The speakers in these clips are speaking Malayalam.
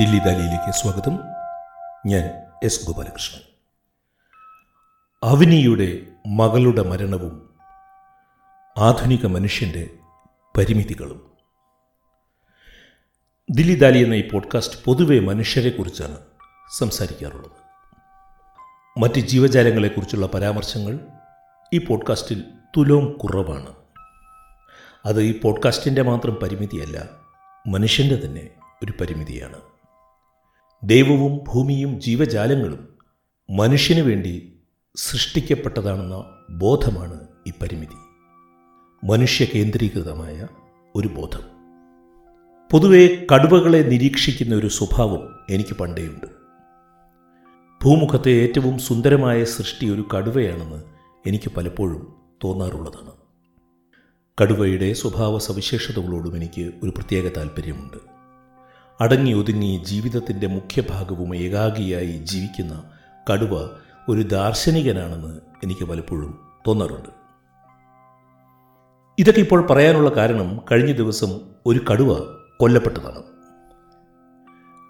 ദില്ലി ദാലിയിലേക്ക് സ്വാഗതം. ഞാൻ എസ് ഗോപാലകൃഷ്ണൻ. അവനിയുടെ മകളുടെ മരണവും ആധുനിക മനുഷ്യന്റെ പരിമിതികളും. ദില്ലി ദാലി എന്ന ഈ പോഡ്കാസ്റ്റ് പൊതുവെ മനുഷ്യരെക്കുറിച്ചാണ് സംസാരിക്കാറുള്ളത്. മറ്റ് ജീവജാലങ്ങളെക്കുറിച്ചുള്ള പരാമർശങ്ങൾ ഈ പോഡ്കാസ്റ്റിൽ തുലോം കുറവാണ്. അത് ഈ പോഡ്കാസ്റ്റിന്റെ മാത്രം പരിമിതിയല്ല മനുഷ്യന്റെ തന്നെ ഒരു പരിമിതിയാണ്. ദൈവവും ഭൂമിയും ജീവജാലങ്ങളും മനുഷ്യനു വേണ്ടി സൃഷ്ടിക്കപ്പെട്ടതാണെന്ന ബോധമാണ് ഈ പരിമിതി. മനുഷ്യ കേന്ദ്രീകൃതമായ ഒരു ബോധം. പൊതുവെ കടുവകളെ നിരീക്ഷിക്കുന്ന ഒരു സ്വഭാവം എനിക്ക് പണ്ടേയുണ്ട്. ഭൂമുഖത്തെ ഏറ്റവും സുന്ദരമായ സൃഷ്ടി ഒരു കടുവയാണെന്ന് എനിക്ക് പലപ്പോഴും തോന്നാറുള്ളതാണ്. കടുവയുടെ സ്വഭാവ സവിശേഷതകളോടും എനിക്ക് ഒരു പ്രത്യേക താല്പര്യമുണ്ട് അടങ്ങി ഒതുങ്ങി ജീവിതത്തിന്റെ മുഖ്യഭാഗവും ഏകാഗിയായി ജീവിക്കുന്ന കടുവ ഒരു ദാർശനികനാണെന്ന് എനിക്ക് പലപ്പോഴും തോന്നാറുണ്ട്. ഇതൊക്കെ ഇപ്പോൾ പറയാനുള്ള കാരണം കഴിഞ്ഞ ദിവസം ഒരു കടുവ കൊല്ലപ്പെട്ടതാണ്.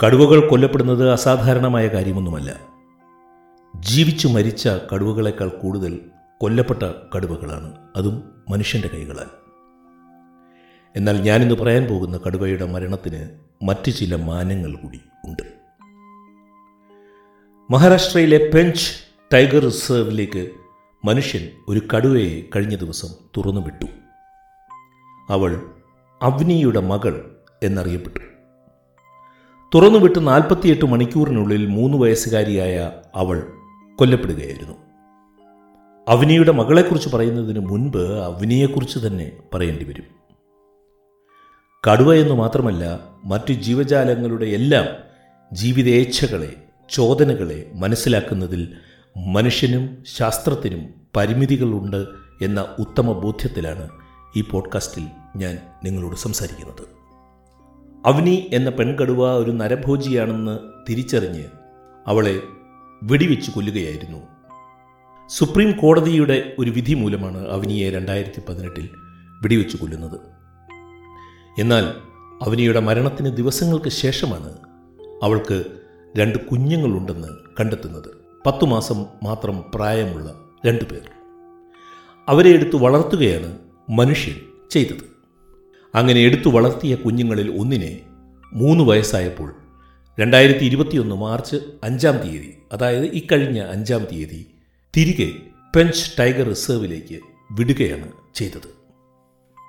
കടുവകൾ കൊല്ലപ്പെടുന്നത് അസാധാരണമായ കാര്യമൊന്നുമല്ല. ജീവിച്ചു മരിച്ച കടുവകളെക്കാൾ കൂടുതൽ കൊല്ലപ്പെട്ട കടുവകളാണ്. അതും മനുഷ്യന്റെ കൈകളാൽ. എന്നാൽ ഞാനിന്ന് പറയാൻ പോകുന്ന കടുവയുടെ മരണത്തിന് മറ്റ് ചില മാനങ്ങൾ കൂടി ഉണ്ട്. മഹാരാഷ്ട്രയിലെ പെഞ്ച് ടൈഗർ റിസർവിലേക്ക് മനുഷ്യൻ ഒരു കടുവയെ കഴിഞ്ഞ ദിവസം തുറന്നുവിട്ടു. അവൾ അവ്നിയുടെ മകൾ എന്നറിയപ്പെട്ടു. തുറന്നുവിട്ട് നാൽപ്പത്തിയെട്ട് മണിക്കൂറിനുള്ളിൽ മൂന്ന് വയസ്സുകാരിയായ അവൾ കൊല്ലപ്പെടുകയായിരുന്നു. അവനിയുടെ മകളെക്കുറിച്ച് പറയുന്നതിന് മുൻപ് അവനിയെക്കുറിച്ച് തന്നെ പറയേണ്ടി വരും. കടുവ എന്ന് മാത്രമല്ല മറ്റു ജീവജാലങ്ങളുടെ എല്ലാം ജീവിതേച്ഛകളെ ചോദനകളെ മനസ്സിലാക്കുന്നതിൽ മനുഷ്യനും ശാസ്ത്രത്തിനും പരിമിതികളുണ്ട് എന്ന ഉത്തമ ബോധ്യത്തിലാണ് ഈ പോഡ്കാസ്റ്റിൽ ഞാൻ നിങ്ങളോട് സംസാരിക്കുന്നത്. അവനി എന്ന പെൺകടുവ ഒരു നരഭോജിയാണെന്ന് തിരിച്ചറിഞ്ഞ് അവളെ വെടിവെച്ച് കൊല്ലുകയായിരുന്നു. സുപ്രീം കോടതിയുടെ ഒരു വിധി മൂലമാണ് അവനിയെ രണ്ടായിരത്തി പതിനെട്ടിൽ വെടിവെച്ച് കൊല്ലുന്നത്. എന്നാൽ അവനിയുടെ മരണത്തിന് ദിവസങ്ങൾക്ക് ശേഷമാണ് അവൾക്ക് രണ്ട് കുഞ്ഞുങ്ങളുണ്ടെന്ന് കണ്ടെത്തുന്നത്. പത്തു മാസം മാത്രം പ്രായമുള്ള രണ്ടു പേർ. അവരെ എടുത്തു വളർത്തുകയാണ് മനുഷ്യൻ ചെയ്തത്. അങ്ങനെ എടുത്തു വളർത്തിയ കുഞ്ഞുങ്ങളിൽ ഒന്നിനെ മൂന്ന് വയസ്സായപ്പോൾ രണ്ടായിരത്തി ഇരുപത്തിയൊന്ന് മാർച്ച് അഞ്ചാം തീയതി അതായത് ഇക്കഴിഞ്ഞ അഞ്ചാം തീയതി തിരികെ പെഞ്ച് ടൈഗർ റിസർവിലേക്ക് വിടുകയാണ് ചെയ്തത്.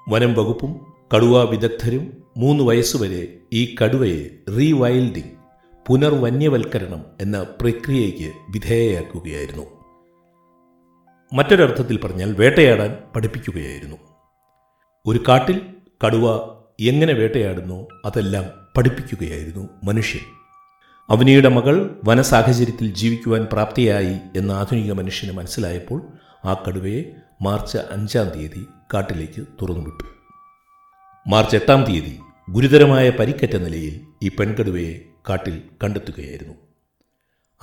വനം വകുപ്പും കടുവ വിദഗ്ധരും മൂന്ന് വയസ്സുവരെ ഈ കടുവയെ റീവൈൽഡിംഗ് പുനർവന്യവൽക്കരണം എന്ന പ്രക്രിയയ്ക്ക് വിധേയയാക്കുകയായിരുന്നു. മറ്റൊരർത്ഥത്തിൽ പറഞ്ഞാൽ വേട്ടയാടാൻ പഠിപ്പിക്കുകയായിരുന്നു. ഒരു കാട്ടിൽ കടുവ എങ്ങനെ വേട്ടയാടുന്നു അതെല്ലാം പഠിപ്പിക്കുകയായിരുന്നു മനുഷ്യൻ. അവനിയുടെ മകൾ വനസാഹചര്യത്തിൽ ജീവിക്കുവാൻ പ്രാപ്തിയായി എന്ന് ആധുനിക മനുഷ്യന് മനസ്സിലായപ്പോൾ ആ കടുവയെ മാർച്ച് അഞ്ചാം തീയതി കാട്ടിലേക്ക് തുറന്നുവിട്ടു. മാർച്ച് എട്ടാം തീയതി ഗുരുതരമായ പരിക്കറ്റ നിലയിൽ ഈ പെൺകടുവയെ കാട്ടിൽ കണ്ടെത്തുകയായിരുന്നു.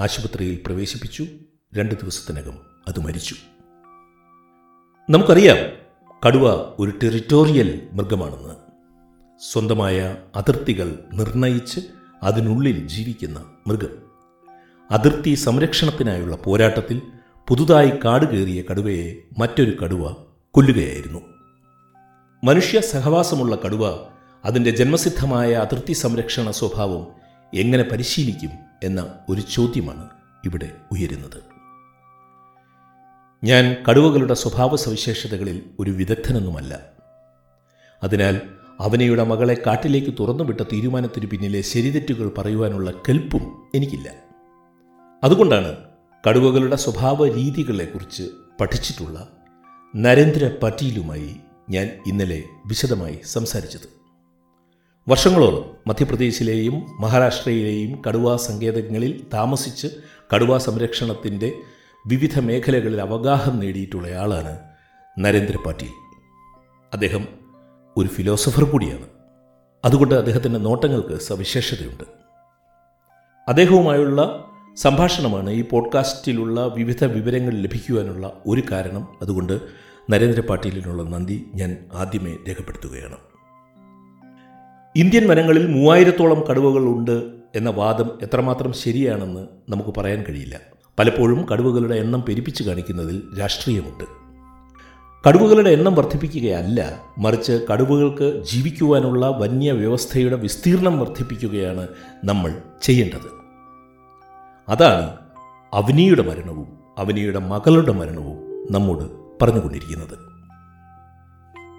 ആശുപത്രിയിൽ പ്രവേശിപ്പിച്ചു. രണ്ട് ദിവസത്തിനകം അത് മരിച്ചു. നമുക്കറിയാം കടുവ ഒരു ടെറിറ്റോറിയൽ മൃഗമാണെന്ന്. സ്വന്തമായ അതിർത്തികൾ നിർണയിച്ച് അതിനുള്ളിൽ ജീവിക്കുന്ന മൃഗം. അതിർത്തി സംരക്ഷണത്തിനായുള്ള പോരാട്ടത്തിൽ പുതുതായി കാട് കയറിയ കടുവയെ മറ്റൊരു കടുവ കൊല്ലുകയായിരുന്നു. മനുഷ്യ സഹവാസമുള്ള കടുവ അതിന്റെ ജന്മസിദ്ധമായ അതിർത്തി സംരക്ഷണ സ്വഭാവം എങ്ങനെ പരിശീലിക്കും എന്ന ഒരു ചോദ്യമാണ് ഇവിടെ ഉയരുന്നത്. ഞാൻ കടുവകളുടെ സ്വഭാവ സവിശേഷതകളിൽ ഒരു വിദഗ്ധനൊന്നുമല്ല. അതിനാൽ അവനയുടെ മകളെ കാട്ടിലേക്ക് തുറന്നുവിട്ട തീരുമാനത്തിനു പിന്നിലെ ശരിതെറ്റുകൾ പറയുവാനുള്ള കെൽപ്പും എനിക്കില്ല. അതുകൊണ്ടാണ് കടുവകളുടെ സ്വഭാവ രീതികളെക്കുറിച്ച് പഠിച്ചിട്ടുള്ള നരേന്ദ്ര പട്ടീലുമായി ഞാൻ ഇന്നലെ വിശദമായി സംസാരിച്ചത്. വർഷങ്ങളോളം മധ്യപ്രദേശിലെയും മഹാരാഷ്ട്രയിലെയും കടുവാ സങ്കേതങ്ങളിൽ താമസിച്ച് കടുവാ സംരക്ഷണത്തിന്റെ വിവിധ മേഖലകളിൽ അവഗാഹം നേടിയിട്ടുള്ളയാളാണ് നരേന്ദ്ര പാട്ടീൽ. അദ്ദേഹം ഒരു ഫിലോസഫർ കൂടിയാണ്. അതുകൊണ്ട് അദ്ദേഹത്തിന്റെ നോട്ടങ്ങൾക്ക് സവിശേഷതയുണ്ട്. അദ്ദേഹവുമായുള്ള സംഭാഷണമാണ് ഈ പോഡ്കാസ്റ്റിലുള്ള വിവിധ വിവരങ്ങൾ ലഭിക്കുവാനുള്ള ഒരു കാരണം. അതുകൊണ്ട് നരേന്ദ്ര പാട്ടീലിനുള്ള നന്ദി ഞാൻ ആദ്യമേ രേഖപ്പെടുത്തുകയാണ്. ഇന്ത്യൻ വനങ്ങളിൽ മൂവായിരത്തോളം കടുവകൾ ഉണ്ട് എന്ന വാദം എത്രമാത്രം ശരിയാണെന്ന് നമുക്ക് പറയാൻ കഴിയില്ല. പലപ്പോഴും കടുവകളുടെ എണ്ണം പെരുപ്പിച്ച് കാണിക്കുന്നതിൽ രാഷ്ട്രീയമുണ്ട്. കടുവകളുടെ എണ്ണം വർദ്ധിപ്പിക്കുകയല്ല മറിച്ച് കടുവകൾക്ക് ജീവിക്കുവാനുള്ള വന്യ വ്യവസ്ഥയുടെ വിസ്തീർണം വർദ്ധിപ്പിക്കുകയാണ് നമ്മൾ ചെയ്യേണ്ടത്. അതാണ് അവനിയുടെ മരണവും അവനിയുടെ മകളുടെ മരണവും നമ്മോട് പറഞ്ഞുകൊണ്ടിരിക്കുന്നത്.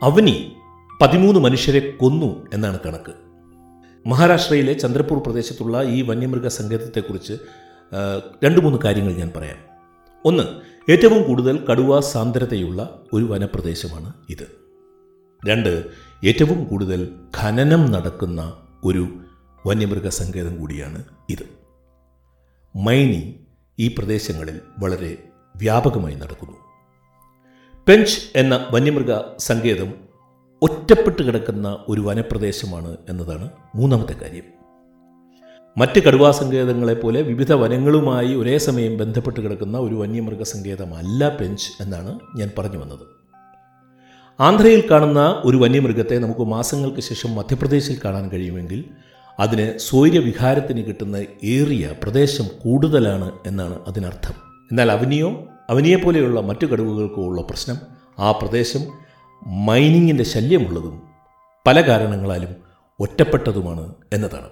അവനി പതിമൂന്ന് മനുഷ്യരെ കൊന്നു എന്നാണ് കണക്ക്. മഹാരാഷ്ട്രയിലെ ചന്ദ്രപൂർ പ്രദേശത്തുള്ള ഈ വന്യമൃഗ സങ്കേതത്തെക്കുറിച്ച് രണ്ട് മൂന്ന് കാര്യങ്ങൾ ഞാൻ പറയാം. ഒന്ന് ഏറ്റവും കൂടുതൽ കടുവ സാന്ദ്രതയുള്ള ഒരു വനപ്രദേശമാണ് ഇത്. രണ്ട് ഏറ്റവും കൂടുതൽ ഖനനം നടക്കുന്ന ഒരു വന്യമൃഗ സങ്കേതം കൂടിയാണ് ഇത്. മൈനിങ് ഈ പ്രദേശങ്ങളിൽ വളരെ വ്യാപകമായി നടക്കുന്നു. പെഞ്ച് എന്ന വന്യമൃഗ സങ്കേതം ഒറ്റപ്പെട്ട് കിടക്കുന്ന ഒരു വനപ്രദേശമാണ് എന്നതാണ് മൂന്നാമത്തെ കാര്യം. മറ്റ് കടുവാ സങ്കേതങ്ങളെ പോലെ വിവിധ വനങ്ങളുമായി ഒരേ സമയം ബന്ധപ്പെട്ട് കിടക്കുന്ന ഒരു വന്യമൃഗ സങ്കേതമല്ല പെഞ്ച് എന്നാണ് ഞാൻ പറഞ്ഞു വന്നത്. ആന്ധ്രയിൽ കാണുന്ന ഒരു വന്യമൃഗത്തെ നമുക്ക് മാസങ്ങൾക്ക് ശേഷം മധ്യപ്രദേശിൽ കാണാൻ കഴിയുമെങ്കിൽ അതിന് സൂര്യവിഹാരത്തിന് കിട്ടുന്ന ഏറിയ പ്രദേശം കൂടുതലാണ് എന്നാണ് അതിനർത്ഥം. എന്നാൽ അവനിയോ അവനിയെപ്പോലെയുള്ള മറ്റു കടുവകൾക്കോ ഉള്ള പ്രശ്നം ആ പ്രദേശം മൈനിങ്ങിന്റെ ശല്യമുള്ളതും പല കാരണങ്ങളാലും ഒറ്റപ്പെട്ടതുമാണ് എന്നതാണ്.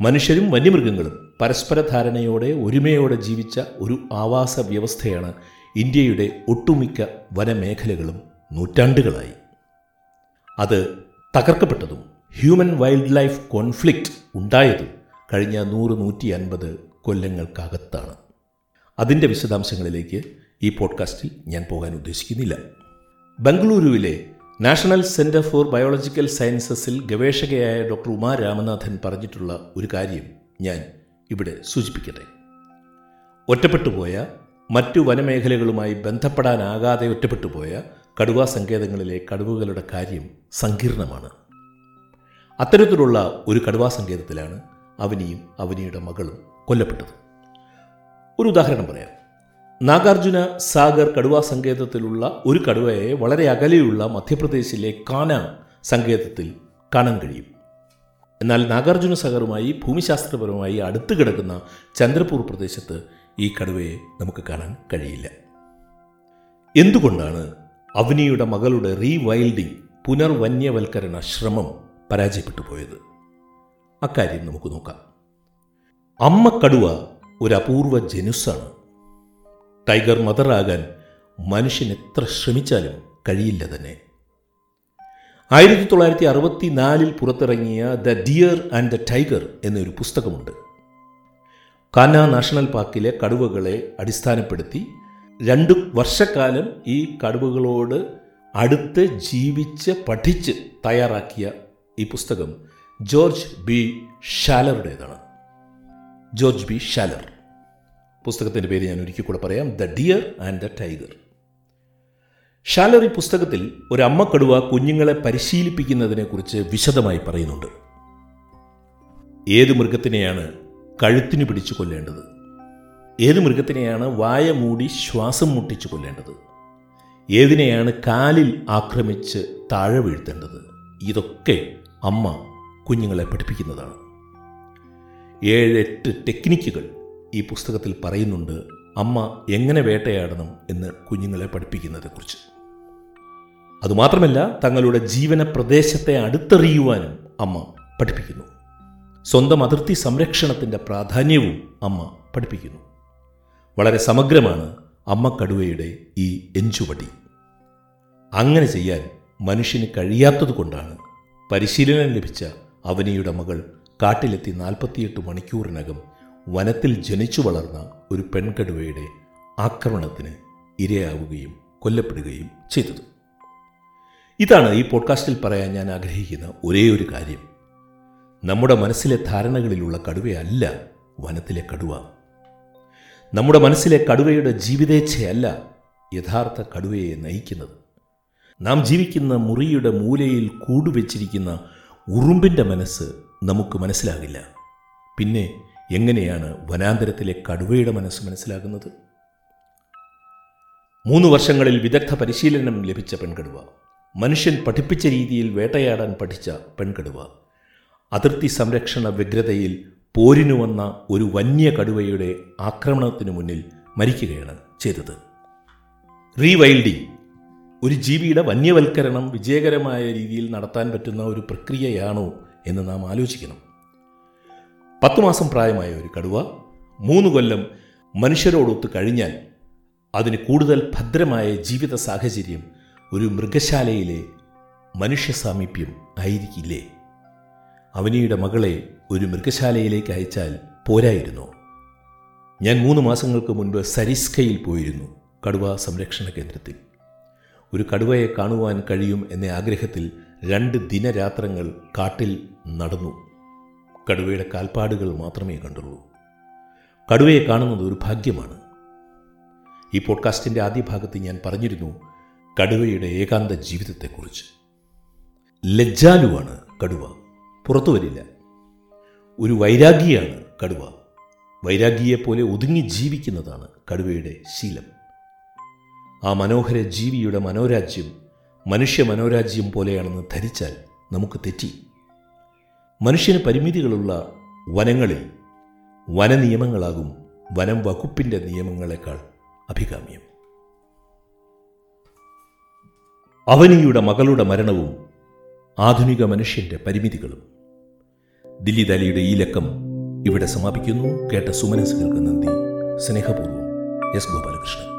മനുഷ്യരും വന്യമൃഗങ്ങളും പരസ്പര ധാരണയോടെ ഒരുമയോടെ ജീവിച്ച ഒരു ആവാസ വ്യവസ്ഥയാണ് ഇന്ത്യയുടെ ഒട്ടുമിക്ക വനമേഖലകളും നൂറ്റാണ്ടുകളായി. അത് തകർക്കപ്പെട്ടതും ഹ്യൂമൻ വൈൽഡ് ലൈഫ് കോൺഫ്ലിക്റ്റ് ഉണ്ടായതും കഴിഞ്ഞ നൂറ് നൂറ്റി അൻപത് കൊല്ലങ്ങൾക്കകത്താണ്. അതിന്റെ വിശദാംശങ്ങളിലേക്ക് ഈ പോഡ്കാസ്റ്റിൽ ഞാൻ പോകാൻ ഉദ്ദേശിക്കുന്നില്ല. ബംഗളൂരുവിലെ നാഷണൽ സെന്റർ ഫോർ ബയോളജിക്കൽ സയൻസസിൽ ഗവേഷകയായ ഡോക്ടർ ഉമാ രാമനാഥൻ പറഞ്ഞിട്ടുള്ള ഒരു കാര്യം ഞാൻ ഇവിടെ സൂചിപ്പിക്കട്ടെ. ഒറ്റപ്പെട്ടുപോയ മറ്റു വനമേഖലകളുമായി ബന്ധപ്പെടാനാകാതെ ഒറ്റപ്പെട്ടുപോയ കടുവാ സങ്കേതങ്ങളിലെ കടുവകളുടെ കാര്യം സങ്കീർണമാണ്. അത്തരത്തിലുള്ള ഒരു കടുവാ സങ്കേതത്തിലാണ് അവനിയും അവനിയുടെ മകളും കൊല്ലപ്പെട്ടത്. ഒരു ഉദാഹരണം പറയാം. നാഗാർജുന സാഗർ കടുവാ സങ്കേതത്തിലുള്ള ഒരു കടുവയെ വളരെ അകലെയുള്ള മധ്യപ്രദേശിലെ കാന സങ്കേതത്തിൽ കാണാൻ കഴിയും. എന്നാൽ നാഗാർജുന സാഗറുമായി ഭൂമിശാസ്ത്രപരമായി അടുത്ത് കിടക്കുന്ന ചന്ദ്രപൂർ പ്രദേശത്ത് ഈ കടുവയെ നമുക്ക് കാണാൻ കഴിയില്ല. എന്തുകൊണ്ടാണ് അവനിയുടെ മകളുടെ റീവൈൽഡിംഗ് പുനർവന്യവൽക്കരണ ശ്രമം പരാജയപ്പെട്ടു പോയത്? അക്കാര്യം നമുക്ക് നോക്കാം. അമ്മ കടുവ ഒരു അപൂർവ ജനുസാണ് ടൈഗർ മദറാകാൻ മനുഷ്യൻ എത്ര ശ്രമിച്ചാലും കഴിയില്ല തന്നെ. ആയിരത്തി തൊള്ളായിരത്തി അറുപത്തി നാലിൽ പുറത്തിറങ്ങിയ the deer and the tiger എന്നൊരു പുസ്തകമുണ്ട്. കാന നാഷണൽ പാർക്കിലെ കടുവകളെ അടിസ്ഥാനപ്പെടുത്തി രണ്ട് വർഷക്കാലം ഈ കടുവകളോട് അടുത്ത് ജീവിച്ച് പഠിച്ച് തയ്യാറാക്കിയ ഈ പുസ്തകം George B ഷാലറുടേതാണ്. George B Schaller. പുസ്തകത്തിന്റെ പേര് ഞാൻ ഒരിക്കൽ കൂടെ പറയാം. The deer and the tiger ഷാലറി പുസ്തകത്തിൽ ഒരു അമ്മ കടുവ കുഞ്ഞുങ്ങളെ പരിശീലിപ്പിക്കുന്നതിനെക്കുറിച്ച് വിശദമായി പറയുന്നുണ്ട്. ഏത് മൃഗത്തിനെയാണ് കഴുത്തിന് പിടിച്ചു കൊല്ലേണ്ടത്? ഏത് മൃഗത്തിനെയാണ് വായ മൂടി ശ്വാസം മുട്ടിച്ചു കൊല്ലേണ്ടത്? ഏതിനെയാണ് കാലിൽ ആക്രമിച്ച് താഴെ വീഴ്ത്തേണ്ടത്? ഇതൊക്കെ അമ്മ കുഞ്ഞുങ്ങളെ പഠിപ്പിക്കുന്നതാണ്. ഏഴെട്ട് ടെക്നിക്കുകൾ ഈ പുസ്തകത്തിൽ പറയുന്നുണ്ട് അമ്മ എങ്ങനെ വേട്ടയാടണം എന്ന് കുഞ്ഞുങ്ങളെ പഠിപ്പിക്കുന്നതിനെക്കുറിച്ച്. അതുമാത്രമല്ല തങ്ങളുടെ ജീവന പ്രദേശത്തെ അടുത്തെറിയുവാനും അമ്മ പഠിപ്പിക്കുന്നു. സ്വന്തം അതിർത്തി സംരക്ഷണത്തിന്റെ പ്രാധാന്യവും അമ്മ പഠിപ്പിക്കുന്നു. വളരെ സമഗ്രമാണ് അമ്മ കടുവയുടെ ഈ എഞ്ചുവടി. അങ്ങനെ ചെയ്യാൻ മനുഷ്യന് കഴിയാത്തതുകൊണ്ടാണ് പരിശീലനം ലഭിച്ച അവനിയുടെ മകൾ കാട്ടിലെത്തി നാൽപ്പത്തിയെട്ട് മണിക്കൂറിനകം വനത്തിൽ ജനിച്ചു വളർന്ന ഒരു പെൺകടുവയുടെ ആക്രമണത്തിന് ഇരയാവുകയും കൊല്ലപ്പെടുകയും ചെയ്തത്. ഇതാണ് ഈ പോഡ്കാസ്റ്റിൽ പറയാൻ ഞാൻ ആഗ്രഹിക്കുന്ന ഒരേ ഒരു കാര്യം. നമ്മുടെ മനസ്സിലെ ധാരണകളിലുള്ള കടുവയല്ല വനത്തിലെ കടുവ. നമ്മുടെ മനസ്സിലെ കടുവയുടെ ജീവിതേച്ഛയല്ല യഥാർത്ഥ കടുവയെ നയിക്കുന്നത്. നാം ജീവിക്കുന്ന മുറിയുടെ മൂലയിൽ കൂടുവെച്ചിരിക്കുന്ന ഉറുമ്പിന്റെ മനസ്സ് നമുക്ക് മനസ്സിലാകില്ല. പിന്നെ എങ്ങനെയാണ് വനാന്തരത്തിലെ കടുവയുടെ മനസ്സ് മനസ്സിലാകുന്നത്? മൂന്ന് വർഷങ്ങളിൽ വിദഗ്ധ പരിശീലനം ലഭിച്ച പെൺകടുവ. മനുഷ്യൻ പഠിപ്പിച്ച രീതിയിൽ വേട്ടയാടാൻ പഠിച്ച പെൺകടുവ. അതിർത്തി സംരക്ഷണ വ്യഗ്രതയിൽ പോരിനു വന്ന ഒരു വന്യ കടുവയുടെ ആക്രമണത്തിനു മുന്നിൽ മരിക്കുകയാണ് ചെയ്തത്. റീവൈൽഡിംഗ് ഒരു ജീവിയുടെ വന്യവൽക്കരണം വിജയകരമായ രീതിയിൽ നടത്താൻ പറ്റുന്ന ഒരു പ്രക്രിയയാണോ എന്ന് നാം ആലോചിക്കണം. പത്ത് മാസം പ്രായമായ ഒരു കടുവ മൂന്ന് കൊല്ലം മനുഷ്യരോടൊത്ത് കഴിഞ്ഞാൽ അതിന് കൂടുതൽ ഭദ്രമായ ജീവിത സാഹചര്യം ഒരു മൃഗശാലയിലെ മനുഷ്യ സാമീപ്യം ആയിരിക്കില്ലേ? അവനിയുടെ മകളെ ഒരു മൃഗശാലയിലേക്ക് അയച്ചാൽ പോരായിരുന്നോ? ഞാൻ മൂന്ന് മാസങ്ങൾക്ക് മുൻപ് സരിസ്കയിൽ പോയിരുന്നു കടുവ സംരക്ഷണ കേന്ദ്രത്തിൽ. ഒരു കടുവയെ കാണുവാൻ കഴിയും എന്ന ആഗ്രഹത്തിൽ രണ്ട് ദിനരാത്രങ്ങൾ കാട്ടിൽ നടന്നു. കടുവയുടെ കാൽപ്പാടുകൾ മാത്രമേ കണ്ടുള്ളൂ. കടുവയെ കാണുന്നത് ഒരു ഭാഗ്യമാണ്. ഈ പോഡ്കാസ്റ്റിന്റെ ആദ്യ ഭാഗത്ത് ഞാൻ പറഞ്ഞിരുന്നു കടുവയുടെ ഏകാന്ത ജീവിതത്തെക്കുറിച്ച്. ലജ്ജാലുവാണ് കടുവ. പുറത്തു വരില്ല. ഒരു വൈരാഗിയാണ് കടുവ. വൈരാഗിയെപ്പോലെ ഒതുങ്ങി ജീവിക്കുന്നതാണ് കടുവയുടെ ശീലം. ആ മനോഹര ജീവിയുടെ മനോരാജ്യം മനുഷ്യ മനോരാജ്യം പോലെയാണെന്ന് ധരിച്ചാൽ നമുക്ക് തെറ്റി. മനുഷ്യന് പരിമിതികളുള്ള വനങ്ങളിൽ വനനിയമങ്ങളാകും വനം വകുപ്പിന്റെ നിയമങ്ങളെക്കാൾ അഭികാമ്യം. അവനിയുടെ മകളുടെ മരണവും ആധുനിക മനുഷ്യന്റെ പരിമിതികളും. ദില്ലി ദാലിയുടെ ഈ ലക്കം ഇവിടെ സമാപിക്കുന്നു. കേട്ട സുമനസുകൾക്ക് നന്ദി. സ്നേഹപൂർവം എസ് ഗോപാലകൃഷ്ണൻ.